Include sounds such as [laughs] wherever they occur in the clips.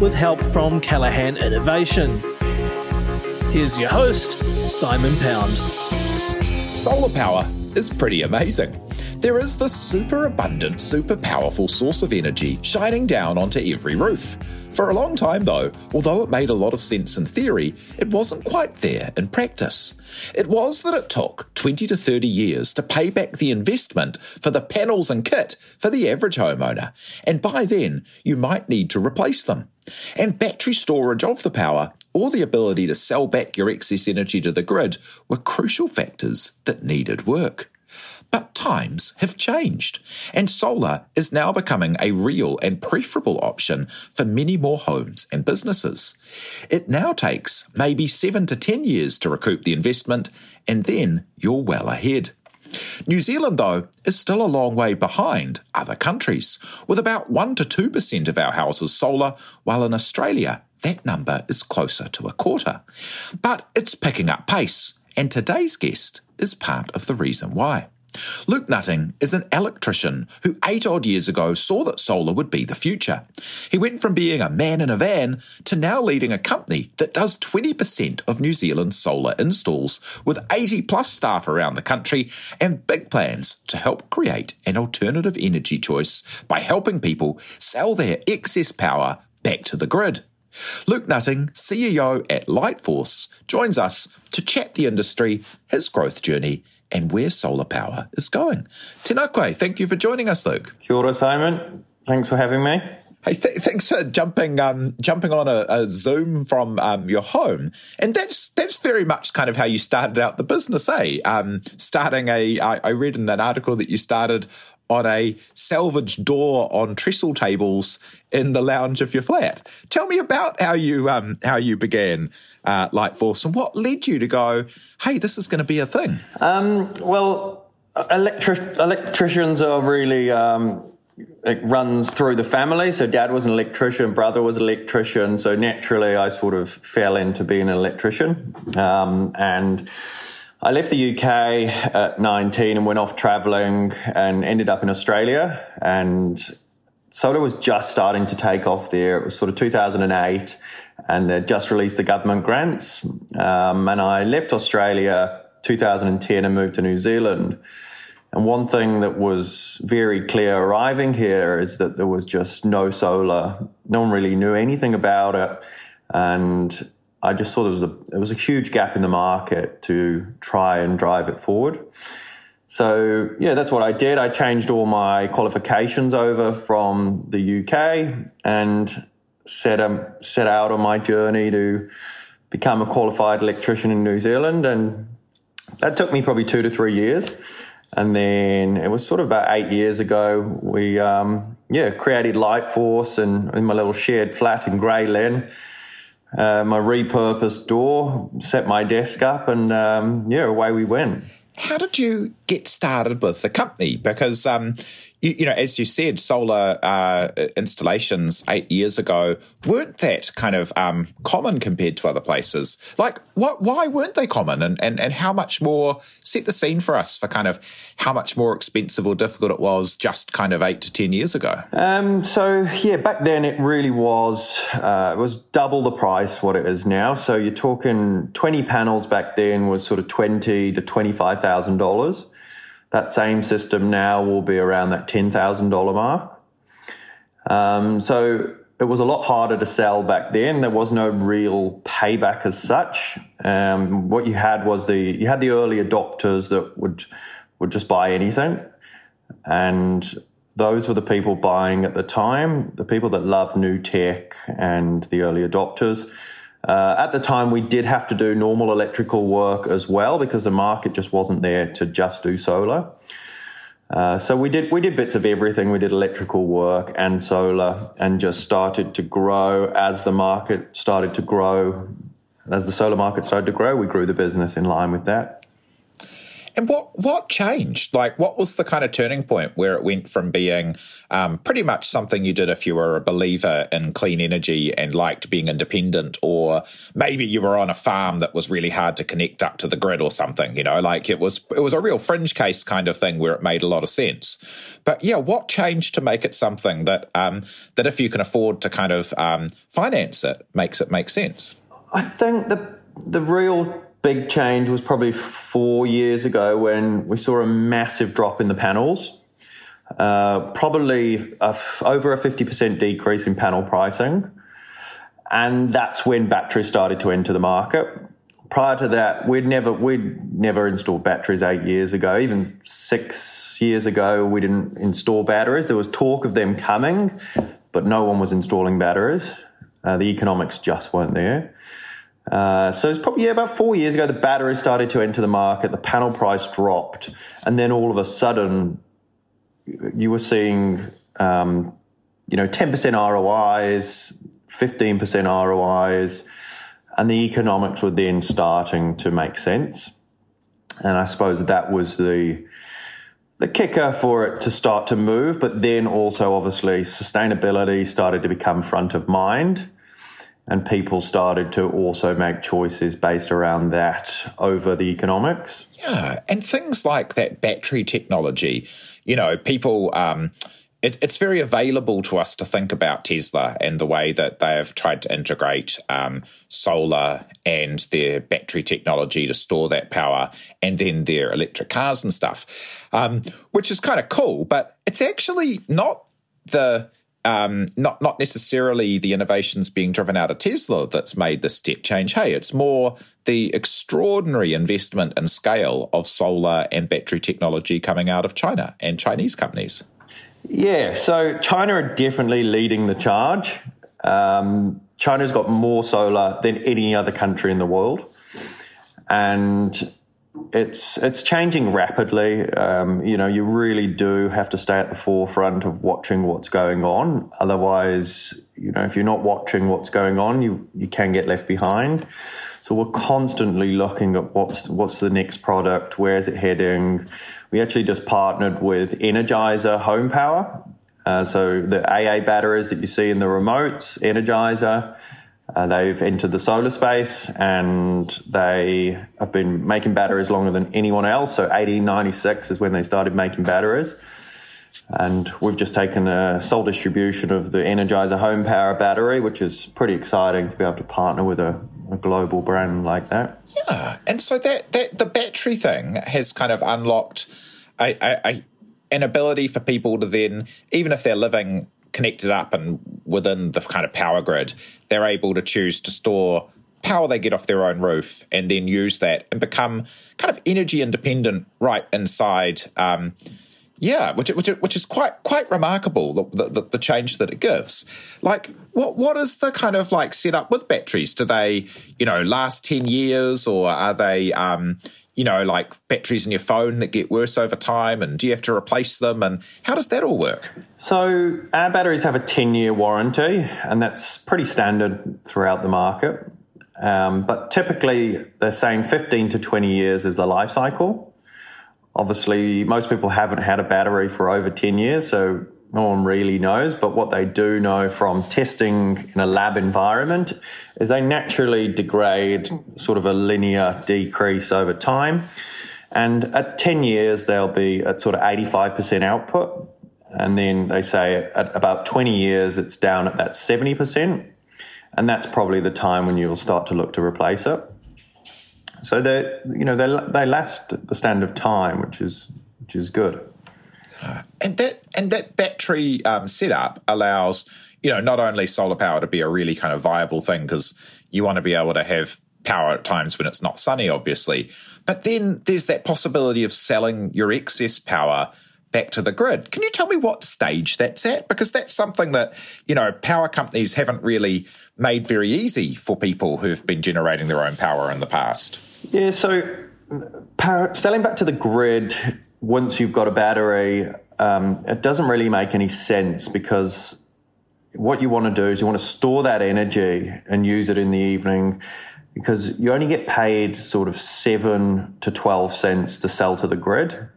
with help from Callaghan Innovation. Here's your host, Simon Pound. Solar power is pretty amazing. There is this super abundant, super powerful source of energy shining down onto every roof. For a long time, though, although it made a lot of sense in theory, it wasn't quite there in practice. It was that it took 20 to 30 years to pay back the investment for the panels and kit for the average homeowner, and by then you might need to replace them. And battery storage of the power or the ability to sell back your excess energy to the grid were crucial factors that needed work. But times have changed, and solar is now becoming a real and preferable option for many more homes and businesses. It now takes maybe seven to 10 years to recoup the investment, and then you're well ahead. New Zealand, though, is still a long way behind other countries, with about 1 to 2% of our houses solar, while in Australia, that number is closer to a quarter. But it's picking up pace, and today's guest is part of the reason why. Luke Nutting is an electrician who eight odd years ago saw that solar would be the future. He went from being a man in a van to now leading a company that does 20% of New Zealand's solar installs, with 80 plus staff around the country and big plans to help create an alternative energy choice by helping people sell their excess power back to the grid. Luke Nutting, CEO at Lightforce, joins us to chat the industry, his growth journey, and where solar power is going. Tēnā koe, thank you for joining us, Luke. Kia ora, Simon. Thanks for having me. Hey, th- thanks for jumping um, jumping on a, a Zoom from um, your home, and that's that's very much kind of how you started out the business, eh? Um, starting a, I, I read in an article that you started on a salvage door on trestle tables in the lounge of your flat. Tell me about how you um, how you began uh, Lightforce and what led you to go, hey, this is going to be a thing. Um, well, electric electricians are really. Um, it runs through the family. So dad was an electrician, brother was an electrician. So naturally, I sort of fell into being an electrician. Um, and I left the UK at 19 and went off traveling and ended up in Australia. And solar was just starting to take off there. It was sort of 2008 and they'd just released the government grants. Um, and I left Australia 2010 and moved to New Zealand. And one thing that was very clear arriving here is that there was just no solar. No one really knew anything about it. And I just saw there was a there was a huge gap in the market to try and drive it forward. So yeah, that's what I did. I changed all my qualifications over from the UK and set um, set out on my journey to become a qualified electrician in New Zealand, and that took me probably two to three years. And then it was sort of about eight years ago, we um, yeah created Lightforce and in my little shared flat in Grey Lynn uh, my repurposed door, set my desk up, and um, yeah, away we went. How did you get started with the company? Because um, you, you, know, as you said, solar uh, installations eight years ago weren't that kind of um, common compared to other places. Like, what? Why weren't they common? And, and and how much more? Set the scene for us for kind of how much more expensive or difficult it was just kind of eight to ten years ago. Um, so yeah, back then it really was. Uh, it was double the price what it is now. So you're talking twenty panels back then was sort of twenty to twenty five thousand dollars. That same system now will be around that $10,000 mark. Um, so it was a lot harder to sell back then. There was no real payback as such. Um, what you had was the you had the early adopters that would would just buy anything, and those were the people buying at the time. The people that loved new tech and the early adopters. Uh, at the time, we did have to do normal electrical work as well because the market just wasn't there to just do solar. Uh, so we did we did bits of everything. We did electrical work and solar, and just started to grow as the market started to grow. As the solar market started to grow, we grew the business in line with that. And what what changed? Like, what was the kind of turning point where it went from being um, pretty much something you did if you were a believer in clean energy and liked being independent, or maybe you were on a farm that was really hard to connect up to the grid or something? You know, like it was it was a real fringe case kind of thing where it made a lot of sense. But yeah, what changed to make it something that um, that if you can afford to kind of um, finance it, makes it make sense? I think the the real big change was probably four years ago when we saw a massive drop in the panels. Uh, probably a f- over a 50% decrease in panel pricing. And that's when batteries started to enter the market. Prior to that, we'd never, we'd never installed batteries eight years ago. Even six years ago, we didn't install batteries. There was talk of them coming, but no one was installing batteries. Uh, the economics just weren't there. Uh, so it's probably yeah, about four years ago, the batteries started to enter the market, the panel price dropped, and then all of a sudden, you were seeing, um, you know, 10% ROIs, 15% ROIs, and the economics were then starting to make sense. And I suppose that was the the kicker for it to start to move, but then also obviously sustainability started to become front of mind and people started to also make choices based around that over the economics. Yeah, and things like that battery technology, you know, people. Um, it, it's very available to us to think about Tesla and the way that they have tried to integrate um, solar and their battery technology to store that power and then their electric cars and stuff, um, which is kind of cool. But it's actually not the um, not not necessarily the innovations being driven out of Tesla that's made this step change. Hey, it's more the extraordinary investment and scale of solar and battery technology coming out of China and Chinese companies. Yeah, so China are definitely leading the charge. Um, China's got more solar than any other country in the world, and it's it's changing rapidly. Um, you know, you really do have to stay at the forefront of watching what's going on. Otherwise, you know, if you're not watching what's going on, you you can get left behind. So we're constantly looking at what's what's the next product, where is it heading. We actually just partnered with Energizer Home Power. Uh, so the AA batteries that you see in the remotes, Energizer. Uh, they've entered the solar space and they have been making batteries longer than anyone else. So 1896 is when they started making batteries. And we've just taken a sole distribution of the Energizer Home Power battery, which is pretty exciting to be able to partner with a, a global brand like that. Yeah, and so that, that the battery thing has kind of unlocked an ability for people to then, even if they're living connected up and within the kind of power grid, they're able to choose to store power they get off their own roof and then use that and become kind of energy independent right inside. Um, yeah, which, which which is quite quite remarkable the, the, the change that it gives. Like, what what is the kind of like setup with batteries? Do they you know last ten years or are they um, you know, like batteries in your phone that get worse over time? And do you have to replace them? And how does that all work? So, our batteries have a 10 year warranty, and that's pretty standard throughout the market. Um, but typically, they're saying 15 to 20 years is the life cycle. Obviously, most people haven't had a battery for over 10 years, so no one really knows, but what they do know from testing in a lab environment is they naturally degrade sort of a linear decrease over time. And at 10 years, they'll be at sort of 85% output. And then they say at about 20 years, it's down at that 70%. And that's probably the time when you'll start to look to replace it. So they, you know, they, they last the standard of time, which is, which is good. And that And that battery um, setup allows, you know, not only solar power to be a really kind of viable thing because you want to be able to have power at times when it's not sunny, obviously, but then there's that possibility of selling your excess power back to the grid. Can you tell me what stage that's at? Because that's something that, you know, power companies haven't really made very easy for people who've been generating their own power in the past. Yeah, so power, selling back to the grid once you've got a battery, um, it doesn't really make any sense because what you want to do is you want to store that energy and use it in the evening because you only get paid sort of 7 to 12 cents to sell to the grid.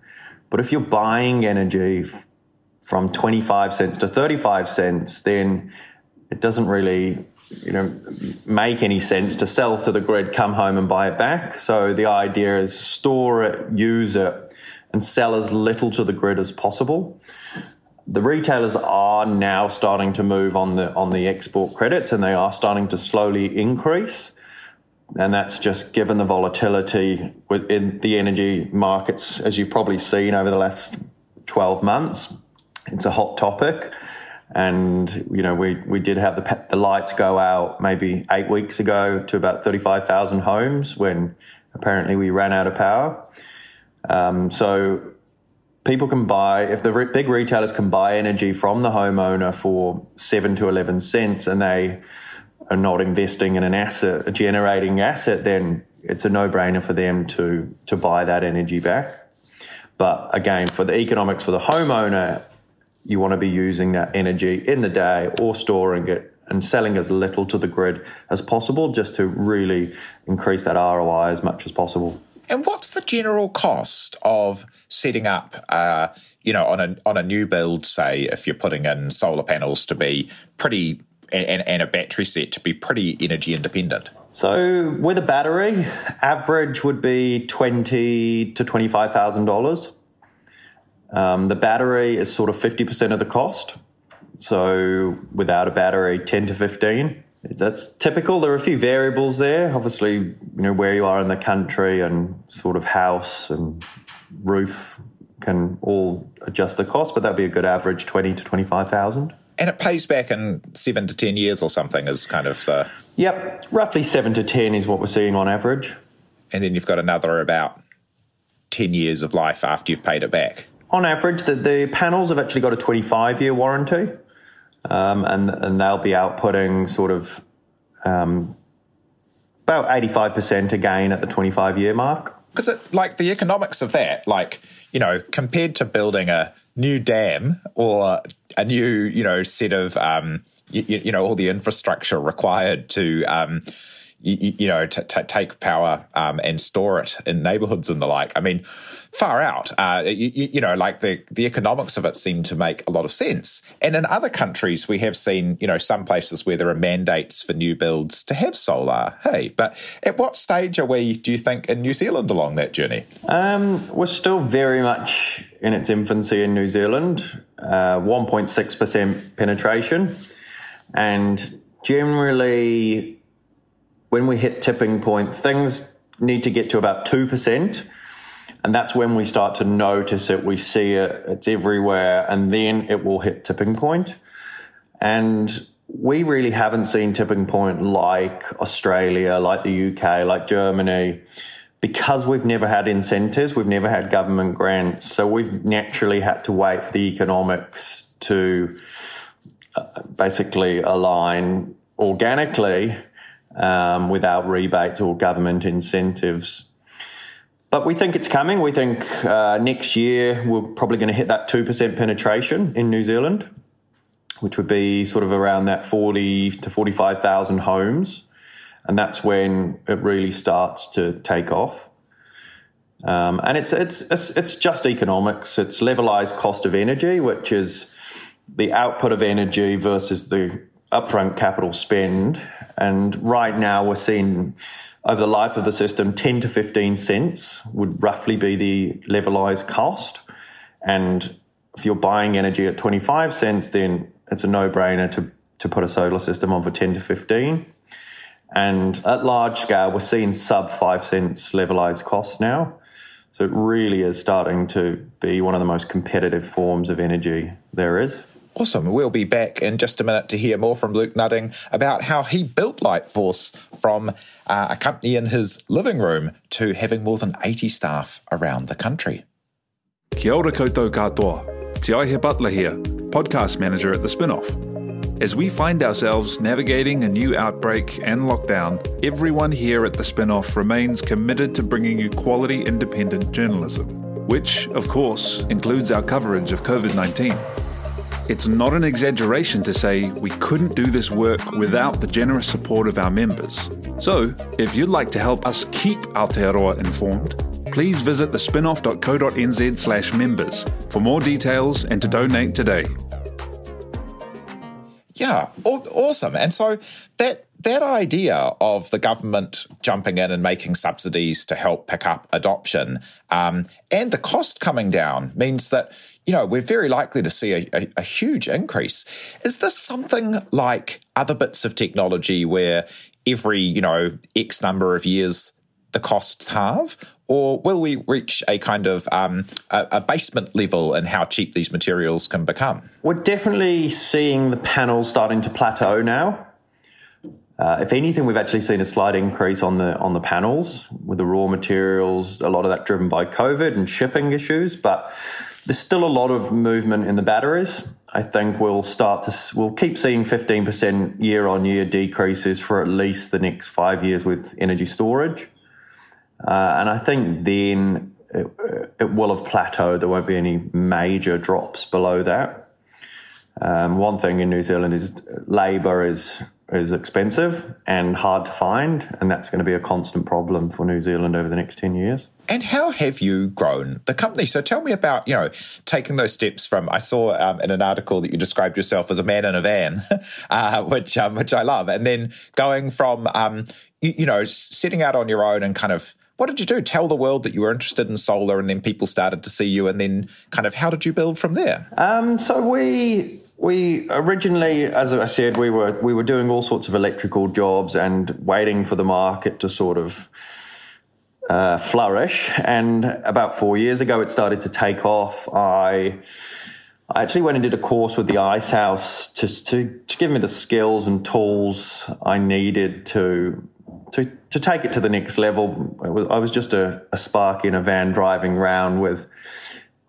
But if you're buying energy from 25 cents to 35 cents, then it doesn't really you know make any sense to sell to the grid, come home and buy it back. So the idea is store it, use it, and sell as little to the grid as possible. The retailers are now starting to move on the on the export credits, and they are starting to slowly increase. And that's just given the volatility within the energy markets, as you've probably seen over the last 12 months. It's a hot topic and you know we we did have the the lights go out maybe eight weeks ago to about thirty five thousand homes when apparently we ran out of power. Um, so people can buy if the re- big retailers can buy energy from the homeowner for seven to eleven cents, and they are not investing in an asset, a generating asset, then it's a no brainer for them to to buy that energy back. But again, for the economics for the homeowner, you want to be using that energy in the day or storing it and selling as little to the grid as possible just to really increase that ROI as much as possible. And what's the general cost of setting up, uh, you know, on a on a new build? Say, if you're putting in solar panels to be pretty and, and a battery set to be pretty energy independent. So, with a battery, average would be twenty to twenty five thousand dollars. Um, the battery is sort of 50% of the cost. So without a battery, 10 to 15. That's typical. There are a few variables there. Obviously, you know, where you are in the country and sort of house and roof can all adjust the cost, but that'd be a good average 20 to 25,000. And it pays back in seven to 10 years or something, is kind of the. Yep, roughly seven to 10 is what we're seeing on average. And then you've got another about 10 years of life after you've paid it back on average, the, the panels have actually got a 25 year warranty, um, and and they'll be outputting sort of um, about 85% again at the 25 year mark. Because it like the economics of that, like you know, compared to building a new dam or a new you know set of um, you, you know all the infrastructure required to um, you, you know, to, to, take power um, and store it in neighborhoods and the like. I mean, far out. Uh, you, you, know, like the the economics of it seem to make a lot of sense. And in other countries, we have seen, you know, some places where there are mandates for new builds to have solar. Hey, but at what stage are we? Do you think in New Zealand along that journey? Um, we're still very much in its infancy in New Zealand. Uh, 1.6% penetration, and generally when we hit tipping point, things need to get to about 2%. And that's when we start to notice it. We see it, it's everywhere, and then it will hit tipping point. And we really haven't seen tipping point like Australia, like the UK, like Germany, because we've never had incentives, we've never had government grants. So we've naturally had to wait for the economics to uh, basically align organically um, without rebates or government incentives. But we think it's coming. We think uh, next year we're probably going to hit that 2% penetration in New Zealand, which would be sort of around that 40 to 45,000 homes. And that's when it really starts to take off. Um, and it's, it's, it's, it's just economics. It's levelized cost of energy, which is the output of energy versus the upfront capital spend. And right now we're seeing over the life of the system, 10 to 15 cents would roughly be the levelized cost. And if you're buying energy at 25 cents, then it's a no brainer to, to put a solar system on for 10 to 15. And at large scale, we're seeing sub five cents levelized costs now. So it really is starting to be one of the most competitive forms of energy there is. Awesome. We'll be back in just a minute to hear more from Luke Nutting about how he built Lightforce from uh, a company in his living room to having more than 80 staff around the country. Kia ora koutou katoa. Te Aihe Butler here, podcast manager at The Spinoff. As we find ourselves navigating a new outbreak and lockdown, everyone here at The Spinoff remains committed to bringing you quality independent journalism, which, of course, includes our coverage of COVID 19. It's not an exaggeration to say we couldn't do this work without the generous support of our members. So, if you'd like to help us keep Aotearoa informed, please visit thespinoff.co.nz slash members for more details and to donate today. Yeah, awesome. And so that that idea of the government jumping in and making subsidies to help pick up adoption um, and the cost coming down means that you know we're very likely to see a, a, a huge increase. Is this something like other bits of technology where every you know X number of years the costs halve, or will we reach a kind of um, a, a, basement level in how cheap these materials can become? We're definitely seeing the panels starting to plateau now. Uh, if anything, we've actually seen a slight increase on the on the panels with the raw materials. A lot of that driven by COVID and shipping issues, but there's still a lot of movement in the batteries. I think we'll start to we'll keep seeing 15% year on year decreases for at least the next five years with energy storage. Uh, and I think then it, it, will have plateaued. There won't be any major drops below that. Um, one thing in New Zealand is labour is is expensive and hard to find, and that's going to be a constant problem for New Zealand over the next ten years. And how have you grown the company? So tell me about you know taking those steps from. I saw um, in an article that you described yourself as a man in a van, [laughs] uh, which um, which I love, and then going from um, you, you know setting out on your own and kind of what did you do? Tell the world that you were interested in solar, and then people started to see you, and then kind of how did you build from there? Um, so we we originally, as I said, we were we were doing all sorts of electrical jobs and waiting for the market to sort of uh, flourish. And about four years ago, it started to take off. I I actually went and did a course with the Icehouse to, to give me the skills and tools I needed to to to take it to the next level, I was just a, a spark in a van driving around with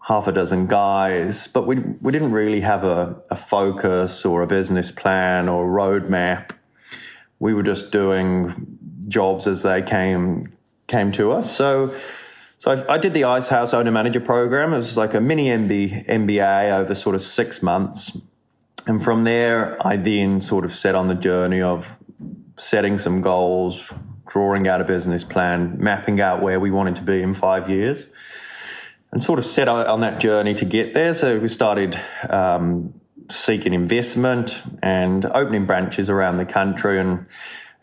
half a dozen guys, but we we didn't really have a, a focus or a business plan or roadmap. We were just doing jobs as they came came to us. So so I, I did the Icehouse Owner Manager program. It was like a mini MB, MBA over sort of six months. And from there, I then sort of set on the journey of setting some goals, drawing out a business plan, mapping out where we wanted to be in five years, and sort of set on that journey to get there. So we started um, seeking investment and opening branches around the country and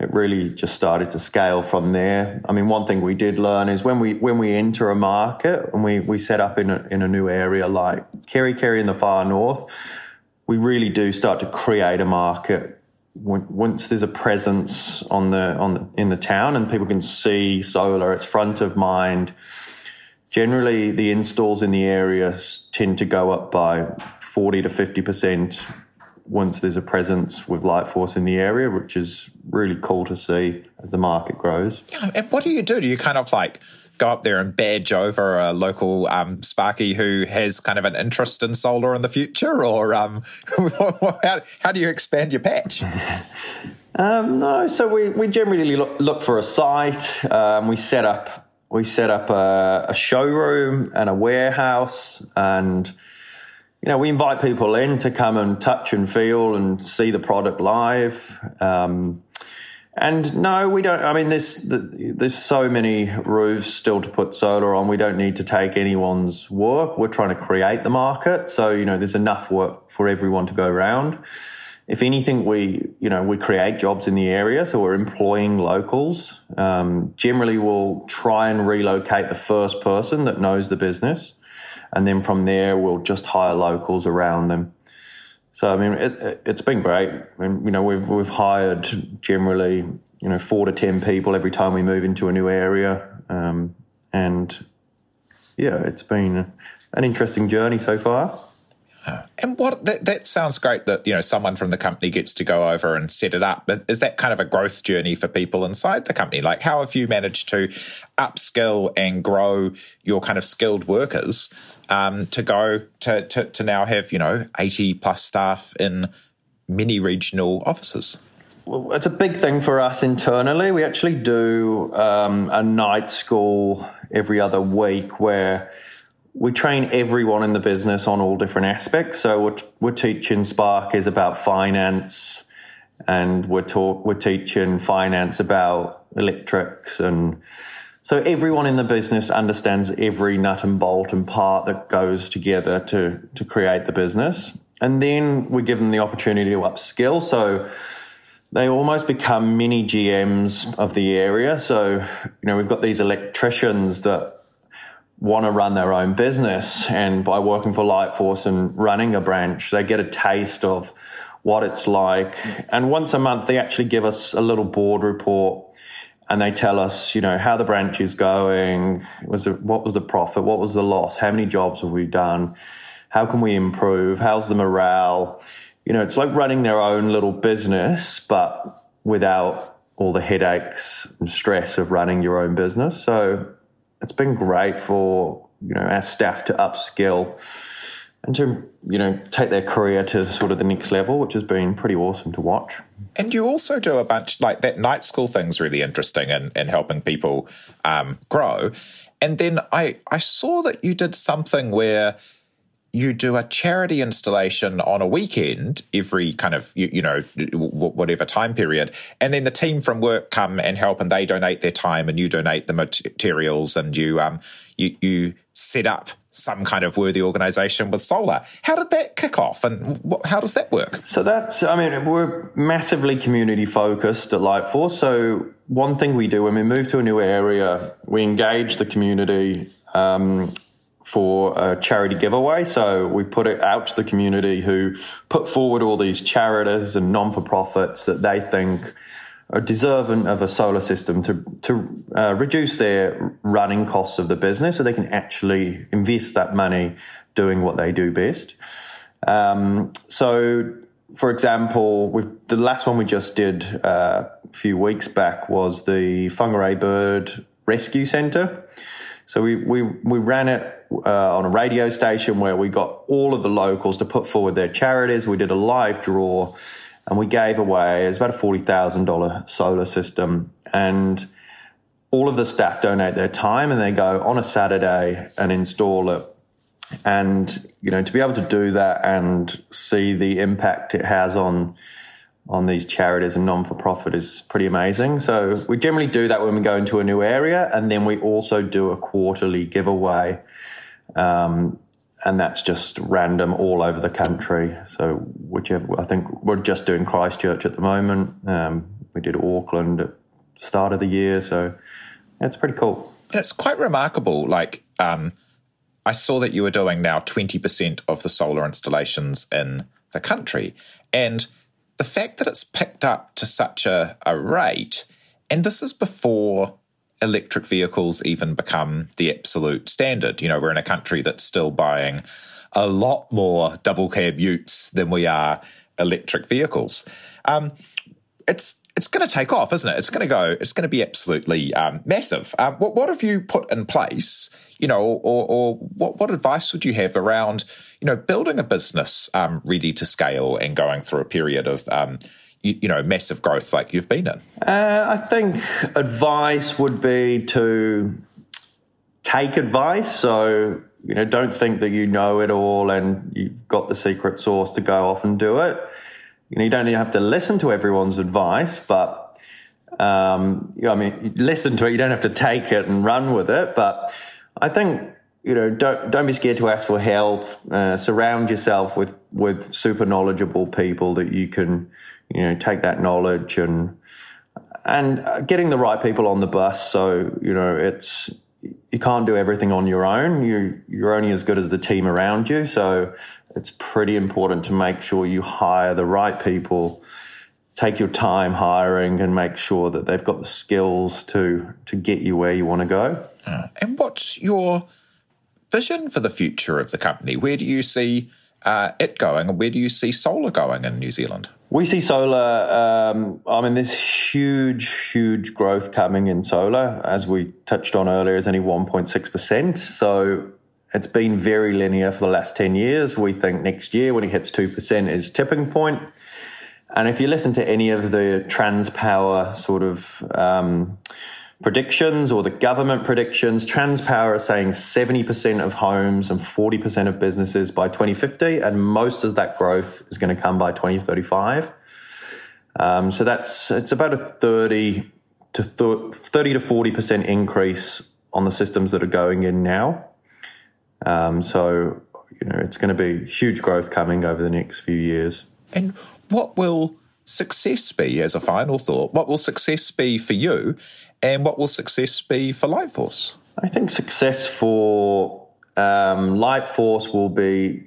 it really just started to scale from there. I mean, one thing we did learn is when we when we enter a market and we we set up in a, in a new area like Kerikeri in the far north, we really do start to create a market once there's a presence on the on the, in the town and people can see solar, it's front of mind. Generally, the installs in the area tend to go up by forty to fifty percent once there's a presence with Lightforce in the area, which is really cool to see as the market grows. Yeah, and what do you do? Do you kind of like go up there and badge over a local um, Sparky who has kind of an interest in solar in the future, or um, [laughs] how, how, do you expand your patch? [laughs] Um, no, so we, we generally look, look for a site. Um, we set up we set up a, a, showroom and a warehouse, and you know we invite people in to come and touch and feel and see the product live. Um, and no, we don't. I mean, there's there's so many roofs still to put solar on. We don't need to take anyone's work. We're trying to create the market, so you know, there's enough work for everyone to go around. If anything, we you know we create jobs in the area, so we're employing locals. Um, generally, we'll try and relocate the first person that knows the business, and then from there, we'll just hire locals around them. So I mean, it, has been great. I mean, you know, we've we've hired generally, you know, four to ten people every time we move into a new area, um, and yeah, it's been an interesting journey so far. And what that, that sounds great that you know someone from the company gets to go over and set it up. But is that kind of a growth journey for people inside the company? Like, how have you managed to upskill and grow your kind of skilled workers um, to go to, to to now have you know eighty plus staff in many regional offices? Well, it's a big thing for us internally. We actually do um, a night school every other week where we train everyone in the business on all different aspects. So what we're teaching Spark is about finance, and we're talk we're teaching finance about electrics, and so everyone in the business understands every nut and bolt and part that goes together to to create the business. And then we give them the opportunity to upskill. So they almost become mini GMs of the area. So, you know, we've got these electricians that want to run their own business. And by working for Lightforce and running a branch, they get a taste of what it's like. And once a month, they actually give us a little board report and they tell us, you know, how the branch is going. Was it, what was the profit? What was the loss? How many jobs have we done? How can we improve? How's the morale? You know, it's like running their own little business, but without all the headaches and stress of running your own business. So it's been great for you know our staff to upskill and to you know take their career to sort of the next level, which has been pretty awesome to watch. And you also do a bunch like that night school thing's really interesting in, in helping people um, grow. And then I I saw that you did something where you do a charity installation on a weekend every kind of you, you, know whatever time period and then the team from work come and help and they donate their time and you donate the materials and you um you you set up some kind of worthy organization with solar. How did that kick off and what, how does that work? So that's i mean we're massively community focused at lightforce. So one thing we do when we move to a new area we engage the community um, for a charity giveaway. So we put it out to the community who put forward all these charities and non for profits that they think are deserving of a solar system to to uh, reduce their running costs of the business, so they can actually invest that money doing what they do best. Um, so, for example, with the last one we just did uh, a few weeks back was the Whangarei Bird Rescue Centre. So we, we, we ran it uh, on a radio station where we got all of the locals to put forward their charities. We did a live draw and we gave away, it was about a $40,000 solar system. And all of the staff donate their time and they go on a Saturday and install it. And, you know, to be able to do that and see the impact it has on on these charities and non for profit is pretty amazing. So we generally do that when we go into a new area, and then we also do a quarterly giveaway. Um, and that's just random all over the country. So whichever, I think we're just doing Christchurch at the moment. Um, we did Auckland at the start of the year, so it's pretty cool. It's quite remarkable. Like um, I saw that you were doing now twenty percent of the solar installations in the country, and the fact that it's picked up to such a, a rate, and this is before electric vehicles even become the absolute standard. You know, we're in a country that's still buying a lot more double cab utes than we are electric vehicles. Um, it's it's going to take off, isn't it? It's going to go. It's going to be absolutely um, massive. Um, what, what have you put in place? You know, or, or what, what advice would you have around, you know, building a business um, ready to scale and going through a period of, um, you, know, massive growth like you've been in? Uh, I think advice would be to take advice. So you know, don't think that you know it all and you've got the secret sauce to go off and do it you know, you don't even have to listen to everyone's advice, but um, you know, I mean, listen to it. You don't have to take it and run with it. But I think you know, don't don't be scared to ask for help. Uh, surround yourself with with super knowledgeable people that you can, you know, take that knowledge and and getting the right people on the bus. So you know, it's you can't do everything on your own. You you're only as good as the team around you. So it's pretty important to make sure you hire the right people. Take your time hiring and make sure that they've got the skills to to get you where you want to go. Uh, and what's your vision for the future of the company? Where do you see uh, it going, and where do you see solar going in New Zealand? We see solar. Um, I mean, there's huge, huge growth coming in solar. As we touched on earlier, is only 1.6%. So it's been very linear for the last 10 years. We think next year, when it hits 2%, is tipping point. And if you listen to any of the Transpower sort of um, predictions or the government predictions, Transpower is saying 70% of homes and 40% of businesses by 2050, and most of that growth is going to come by 2035. Um, so that's it's about a 30 to th- 30 to 40% increase on the systems that are going in now. Um, so you know it's going to be huge growth coming over the next few years. And what will success be, as a final thought? What will success be for you, and what will success be for Lightforce? I think success for um, Lightforce will be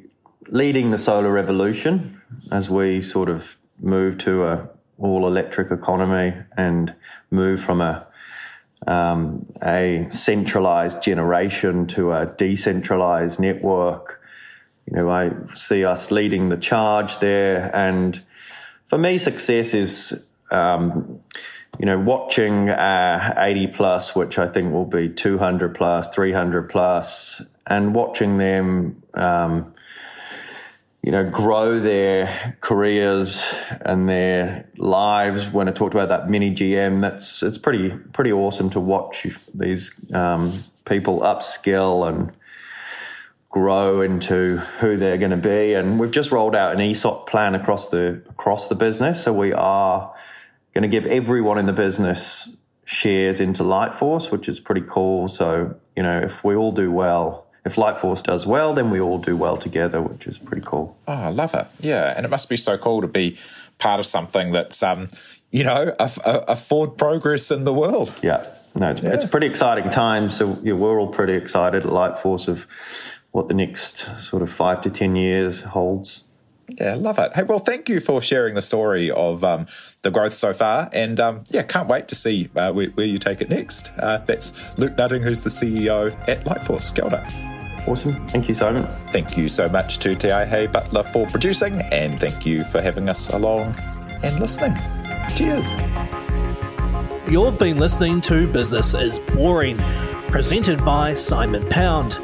leading the solar revolution as we sort of move to a all electric economy and move from a um, a centralized generation to a decentralized network. You know, I see us leading the charge there, and for me, success is, um, you know, watching uh, 80 plus, which I think will be 200 plus, 300 plus, and watching them, um, you know, grow their careers and their lives. When I talked about that mini GM, that's it's pretty pretty awesome to watch these um, people upskill and grow into who they're going to be. And we've just rolled out an ESOP plan across the across the business. So we are going to give everyone in the business shares into Lightforce, which is pretty cool. So you know, if we all do well. If Lightforce does well, then we all do well together, which is pretty cool. Oh, I love it. Yeah. And it must be so cool to be part of something that's, um, you know, a, a, a forward progress in the world. Yeah. No, it's, yeah. it's a pretty exciting time. So yeah, we're all pretty excited at Lightforce of what the next sort of five to 10 years holds. Yeah, love it. Hey, well, thank you for sharing the story of um, the growth so far. And um, yeah, can't wait to see uh, where, where, you take it next. Uh, that's Luke Nutting, who's the CEO at Lightforce. Kia ora. Awesome. Thank you, Simon. Thank you so much to Te Butler for producing, and thank you for having us along and listening. Cheers. You've been listening to Business is Boring, presented by Simon Pound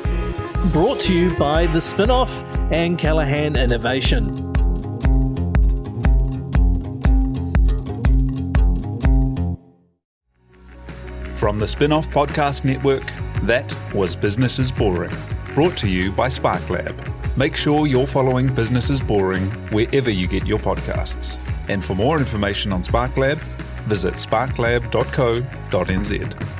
brought to you by The Spinoff and Callaghan Innovation. From the Spinoff Podcast Network, that was Business is Boring, brought to you by SparkLab. Make sure you're following Business is Boring wherever you get your podcasts. And for more information on SparkLab, visit sparklab.co.nz.